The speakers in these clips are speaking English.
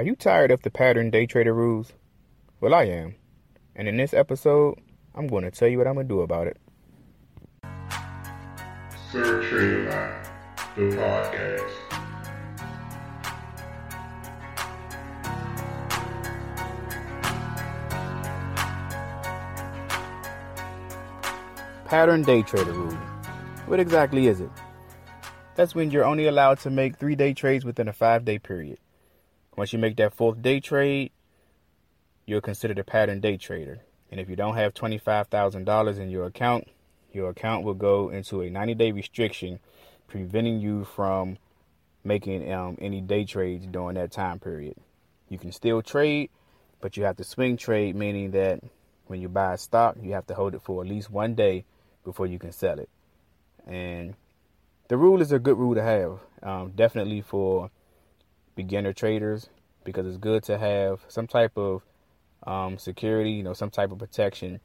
Are you tired of the pattern day trader rules? Well, I am. And in this episode, I'm going to tell you what I'm going to do about it. Sir Trader the podcast. Pattern day trader rule. What exactly is it? That's when you're only allowed to make three day trades within a five day period. Once you make that fourth day trade, you're considered a pattern day trader. And if you don't have $25,000 in your account, your account will go into a 90 day restriction, preventing you from making um, any day trades during that time period. You can still trade, but you have to swing trade, meaning that when you buy a stock, you have to hold it for at least one day before you can sell it. And the rule is a good rule to have, um, definitely for beginner traders because it's good to have some type of um, security, you know, some type of protection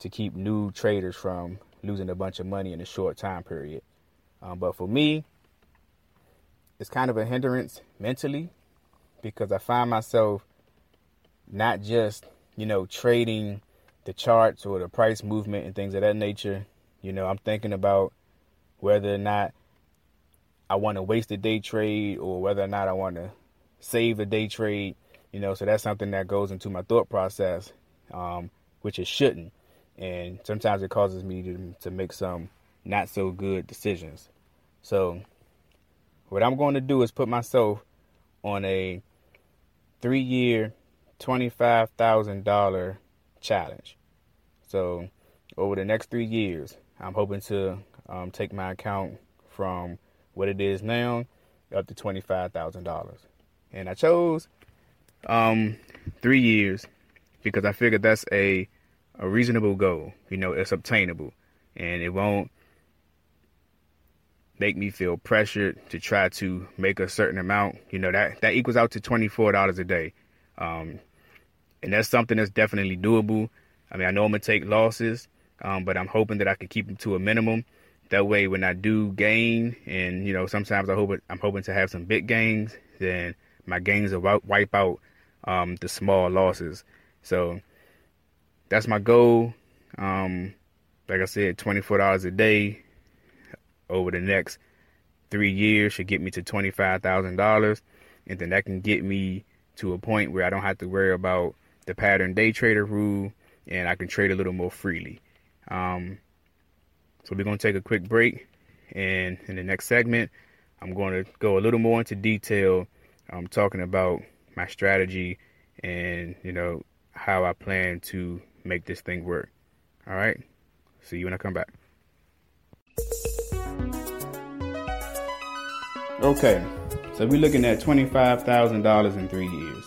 to keep new traders from losing a bunch of money in a short time period. Um, but for me, it's kind of a hindrance mentally because I find myself not just, you know, trading the charts or the price movement and things of that nature. You know, I'm thinking about whether or not I want to waste a day trade or whether or not I want to save a day trade. You know, so that's something that goes into my thought process, um, which it shouldn't. And sometimes it causes me to, to make some not so good decisions. So, what I'm going to do is put myself on a three year, $25,000 challenge. So, over the next three years, I'm hoping to um, take my account from what it is now up to $25,000. And I chose um, three years because I figured that's a, a reasonable goal. You know, it's obtainable and it won't make me feel pressured to try to make a certain amount. You know, that, that equals out to $24 a day. Um, and that's something that's definitely doable. I mean, I know I'm going to take losses, um, but I'm hoping that I can keep them to a minimum that way, when I do gain, and you know, sometimes I hope it, I'm hoping to have some big gains, then my gains will wipe out um, the small losses. So that's my goal. Um, like I said, twenty four dollars a day over the next three years should get me to twenty five thousand dollars, and then that can get me to a point where I don't have to worry about the pattern day trader rule, and I can trade a little more freely. Um, so we're going to take a quick break. And in the next segment, I'm going to go a little more into detail, I'm um, talking about my strategy and, you know, how I plan to make this thing work. All right. See you when I come back. Okay. So we're looking at $25,000 in three years.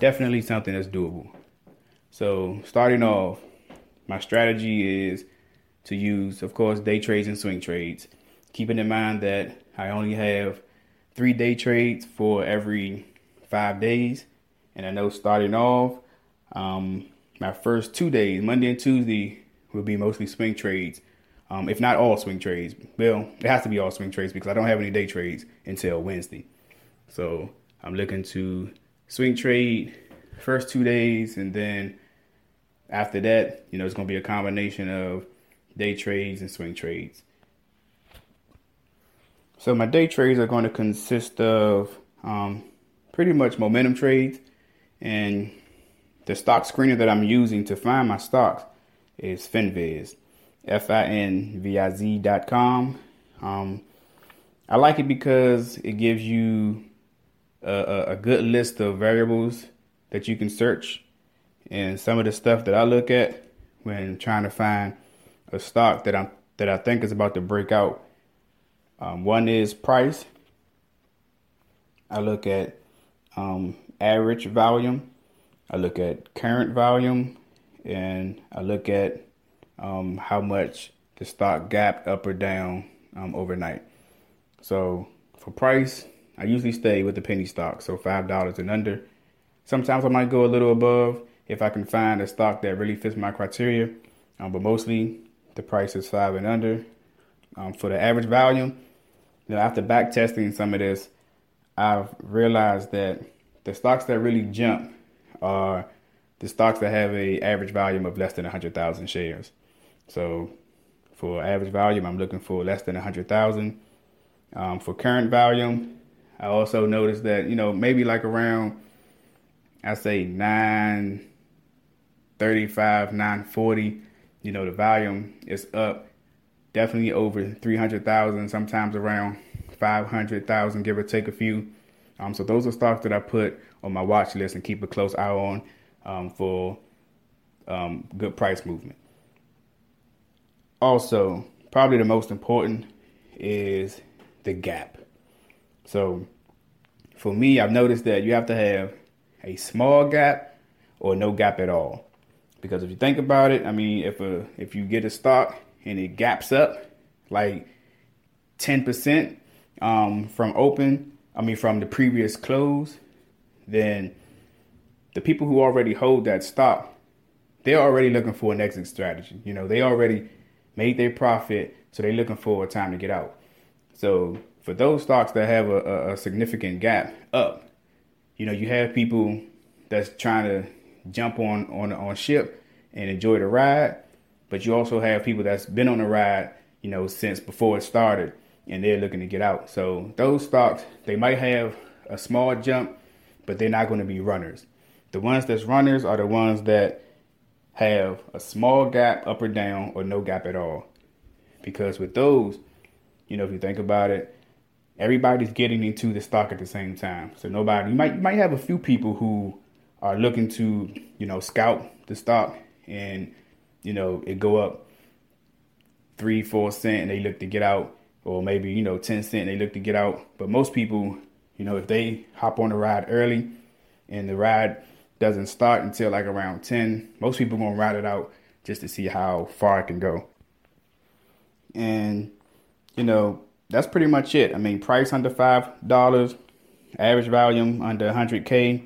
Definitely something that's doable. So starting off, my strategy is to use, of course, day trades and swing trades. Keeping in mind that I only have three day trades for every five days. And I know starting off, um, my first two days, Monday and Tuesday, will be mostly swing trades. Um, if not all swing trades. Well, it has to be all swing trades because I don't have any day trades until Wednesday. So I'm looking to swing trade first two days, and then after that, you know, it's going to be a combination of day trades and swing trades. So my day trades are going to consist of um, pretty much momentum trades, and the stock screener that I'm using to find my stocks is Finviz, F-I-N-V-I-Z dot com. Um, I like it because it gives you a, a, good list of variables that you can search, and some of the stuff that I look at when trying to find a stock that I'm that I think is about to break out. Um, one is price. I look at um, average volume. I look at current volume, and I look at um, how much the stock gapped up or down um, overnight. So for price, I usually stay with the penny stock, so five dollars and under. Sometimes I might go a little above if I can find a stock that really fits my criteria, um, but mostly the price is five and under. Um, for the average volume, know, after back testing some of this, I've realized that the stocks that really jump are the stocks that have a average volume of less than 100,000 shares. So for average volume, I'm looking for less than 100,000. Um, for current volume, I also noticed that, you know, maybe like around, I say 935, 940, you know, the volume is up definitely over 300,000, sometimes around 500,000, give or take a few. Um, so those are stocks that I put on my watch list and keep a close eye on um, for um, good price movement. Also, probably the most important is the gap. So, for me, I've noticed that you have to have a small gap or no gap at all. Because if you think about it, I mean, if a if you get a stock and it gaps up like 10% um, from open, I mean, from the previous close, then the people who already hold that stock, they're already looking for an exit strategy. You know, they already made their profit, so they're looking for a time to get out. So for those stocks that have a, a significant gap up, you know, you have people that's trying to jump on on on ship and enjoy the ride, but you also have people that's been on the ride, you know, since before it started, and they're looking to get out. So those stocks, they might have a small jump, but they're not going to be runners. The ones that's runners are the ones that have a small gap up or down or no gap at all. Because with those, you know, if you think about it, everybody's getting into the stock at the same time. So nobody you might you might have a few people who are looking to, you know, scout the stock and, you know, it go up three, four cent and they look to get out, or maybe, you know, ten cent and they look to get out. But most people, you know, if they hop on the ride early and the ride doesn't start until like around 10. Most people gonna ride it out just to see how far it can go. And you know, that's pretty much it. I mean, price under five dollars, average volume under 100k.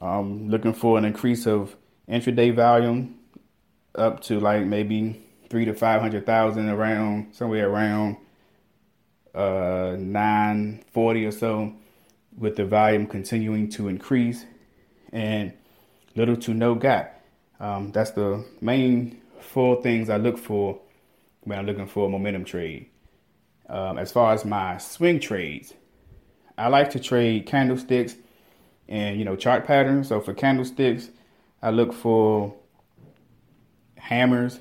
Um, looking for an increase of intraday volume up to like maybe three to five hundred thousand around somewhere around uh 940 or so with the volume continuing to increase and little to no gap. Um, that's the main four things I look for when I'm looking for a momentum trade. Um, as far as my swing trades, I like to trade candlesticks and you know chart patterns. So for candlesticks, I look for hammers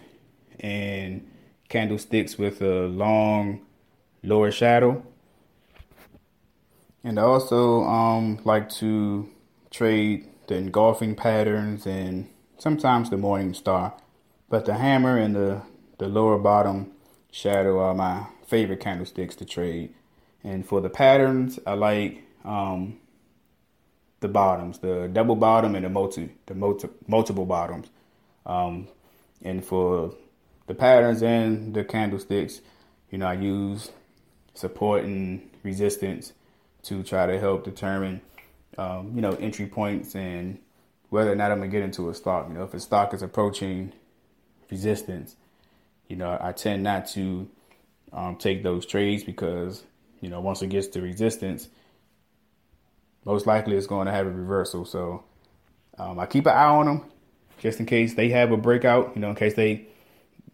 and candlesticks with a long lower shadow. And I also um, like to trade the engulfing patterns, and sometimes the morning star. But the hammer and the, the lower bottom shadow are my favorite candlesticks to trade. And for the patterns, I like um, the bottoms, the double bottom and the multi, the multi, multiple bottoms. Um, and for the patterns and the candlesticks, you know, I use support and resistance to try to help determine um, you know, entry points and whether or not I'm gonna get into a stock. You know, if a stock is approaching resistance, you know, I tend not to um, take those trades because you know once it gets to resistance, most likely it's going to have a reversal. So um, I keep an eye on them just in case they have a breakout. You know, in case they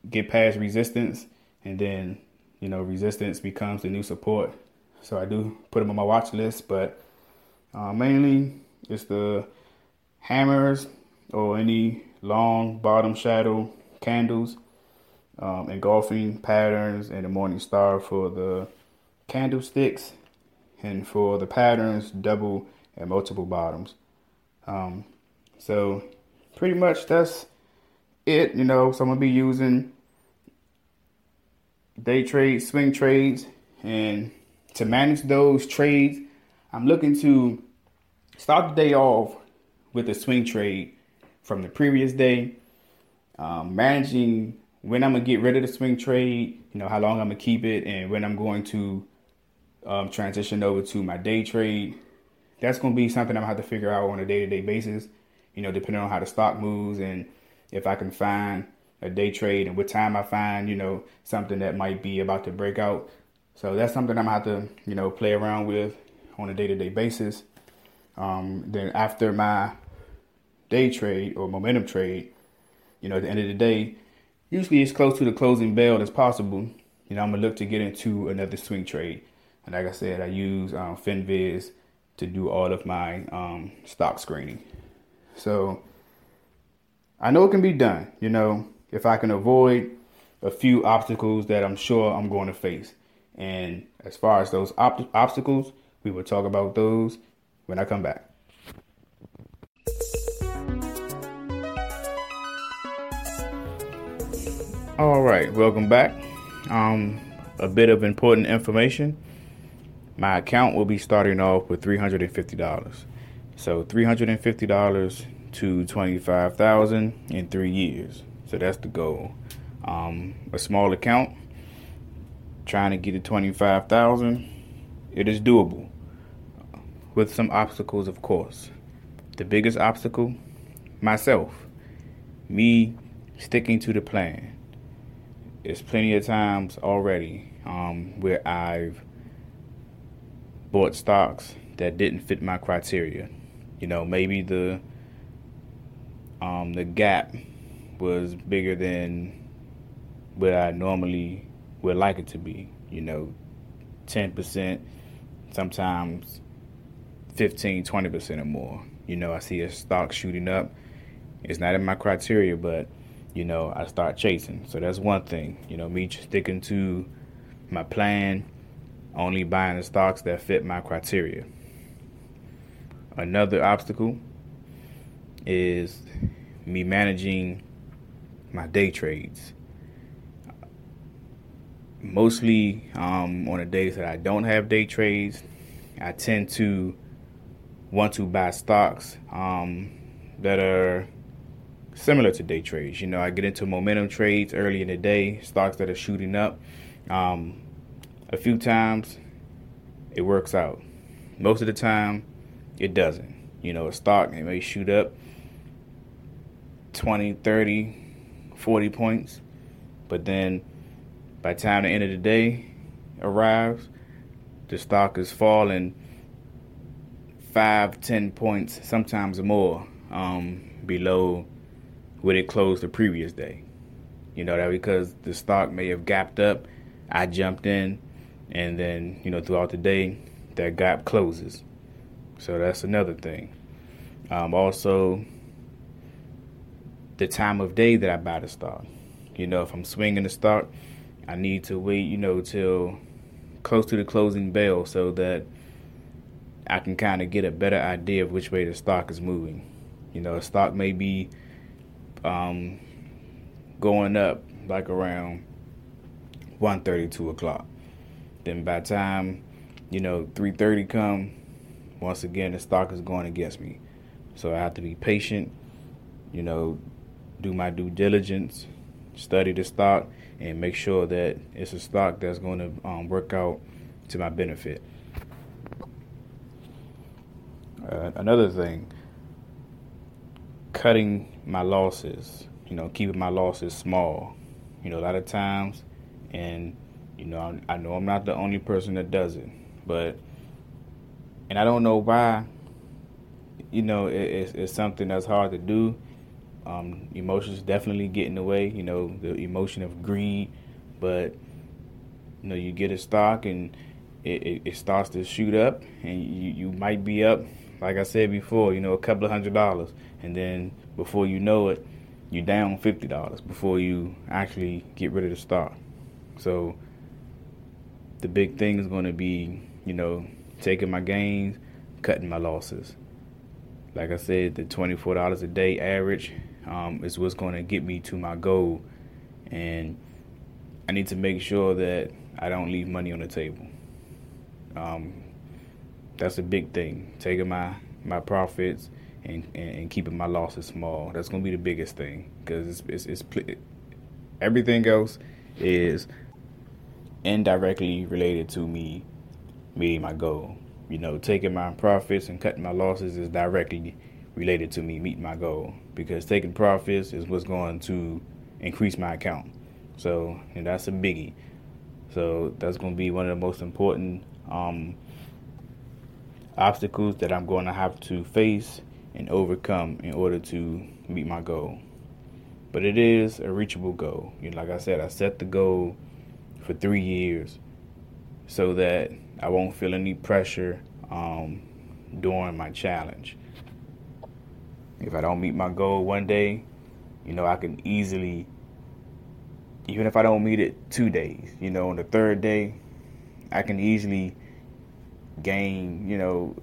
get past resistance and then you know resistance becomes the new support. So I do put them on my watch list, but uh, mainly, it's the hammers or any long bottom shadow candles, um, engulfing patterns, and the morning star for the candlesticks, and for the patterns, double and multiple bottoms. Um, so, pretty much that's it. You know, so I'm gonna be using day trades, swing trades, and to manage those trades I'm looking to start the day off with a swing trade from the previous day, um, managing when I'm gonna get rid of the swing trade, you know, how long I'm gonna keep it, and when I'm going to um, transition over to my day trade. That's gonna be something I'm gonna have to figure out on a day to day basis, you know, depending on how the stock moves and if I can find a day trade and what time I find, you know, something that might be about to break out. So that's something I'm gonna have to, you know, play around with on a day to day basis. Um, then after my day trade or momentum trade, you know, at the end of the day, usually as close to the closing bell as possible. You know, I'm gonna look to get into another swing trade. And like I said, I use um, FinViz to do all of my um, stock screening. So I know it can be done. You know, if I can avoid a few obstacles that I'm sure I'm going to face. And as far as those op- obstacles, we will talk about those when I come back. All right, welcome back. Um, a bit of important information. My account will be starting off with $350. So $350 to 25,000 in 3 years. So that's the goal. Um, a small account trying to get to 25,000, it is doable with some obstacles of course. The biggest obstacle myself. Me sticking to the plan it's plenty of times already um, where I've bought stocks that didn't fit my criteria. You know, maybe the um, the gap was bigger than what I normally would like it to be. You know, ten percent, sometimes 15, 20 percent or more. You know, I see a stock shooting up. It's not in my criteria, but you know, I start chasing. So that's one thing. You know, me sticking to my plan, only buying the stocks that fit my criteria. Another obstacle is me managing my day trades. Mostly um, on the days that I don't have day trades, I tend to want to buy stocks um, that are similar to day trades. You know, I get into momentum trades early in the day, stocks that are shooting up. Um, a few times it works out. Most of the time it doesn't. You know, a stock it may shoot up 20, 30, 40 points, but then by the time the end of the day arrives, the stock is falling five, ten points, sometimes more um, below would it closed the previous day. You know that because the stock may have gapped up, I jumped in, and then you know throughout the day that gap closes. So that's another thing. Um, also, the time of day that I buy the stock. You know, if I'm swinging the stock, I need to wait. You know, till close to the closing bell so that I can kind of get a better idea of which way the stock is moving. You know, a stock may be um, going up like around 1.30, 2 o'clock. Then by time, you know, 3.30 come, once again, the stock is going against me. So I have to be patient, you know, do my due diligence, study the stock, and make sure that it's a stock that's going to um, work out to my benefit. Uh, another thing, cutting my losses, you know, keeping my losses small. You know, a lot of times, and you know, I, I know I'm not the only person that does it, but and I don't know why. You know, it, it's, it's something that's hard to do. Um, emotions definitely get in the way. You know, the emotion of greed, but you know, you get a stock and it, it, it starts to shoot up, and you, you might be up, like I said before, you know, a couple of hundred dollars, and then before you know it, you're down fifty dollars before you actually get rid of the stock. So the big thing is going to be, you know, taking my gains, cutting my losses. Like I said, the twenty-four dollars a day average um, is what's going to get me to my goal, and I need to make sure that I don't leave money on the table. Um, that's a big thing. Taking my my profits and, and, and keeping my losses small. That's gonna be the biggest thing because it's, it's, it's everything else is indirectly related to me meeting my goal. You know, taking my profits and cutting my losses is directly related to me meeting my goal because taking profits is what's going to increase my account. So, and that's a biggie. So that's going to be one of the most important um, obstacles that I'm going to have to face and overcome in order to meet my goal. But it is a reachable goal. You know, like I said, I set the goal for three years so that I won't feel any pressure um, during my challenge. If I don't meet my goal one day, you know, I can easily, even if I don't meet it two days, you know, on the third day, I can easily gain, you know,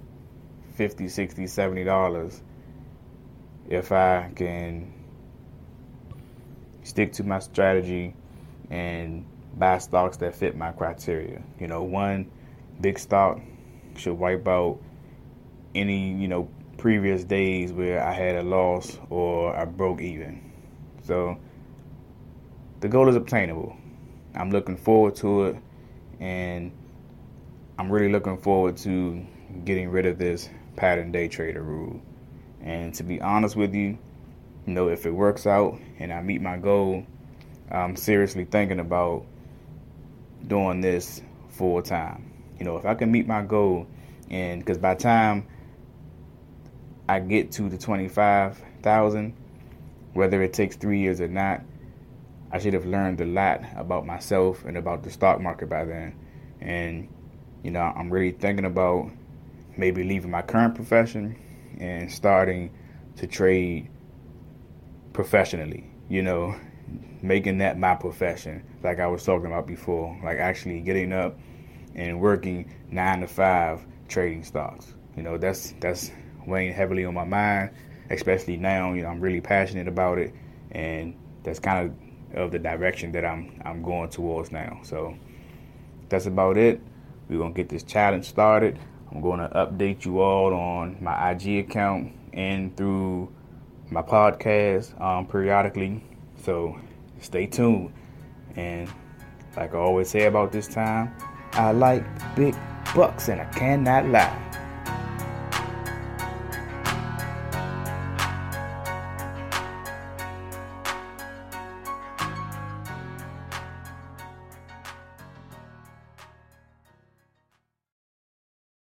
50, 60, 70 dollars if I can stick to my strategy and buy stocks that fit my criteria. You know, one big stock should wipe out any, you know, previous days where I had a loss or I broke even. So the goal is obtainable. I'm looking forward to it and I'm really looking forward to getting rid of this pattern day trader rule. And to be honest with you, you know, if it works out and I meet my goal, I'm seriously thinking about doing this full time. You know, if I can meet my goal, and because by time I get to the 25,000, whether it takes three years or not, I should have learned a lot about myself and about the stock market by then. And, you know, I'm really thinking about maybe leaving my current profession and starting to trade professionally, you know, making that my profession, like I was talking about before, like actually getting up and working nine to five trading stocks. You know, that's that's weighing heavily on my mind, especially now. You know, I'm really passionate about it, and that's kind of of the direction that I'm I'm going towards now. So that's about it. We're gonna get this challenge started. I'm going to update you all on my IG account and through my podcast um, periodically. So stay tuned. And like I always say about this time, I like big bucks and I cannot lie.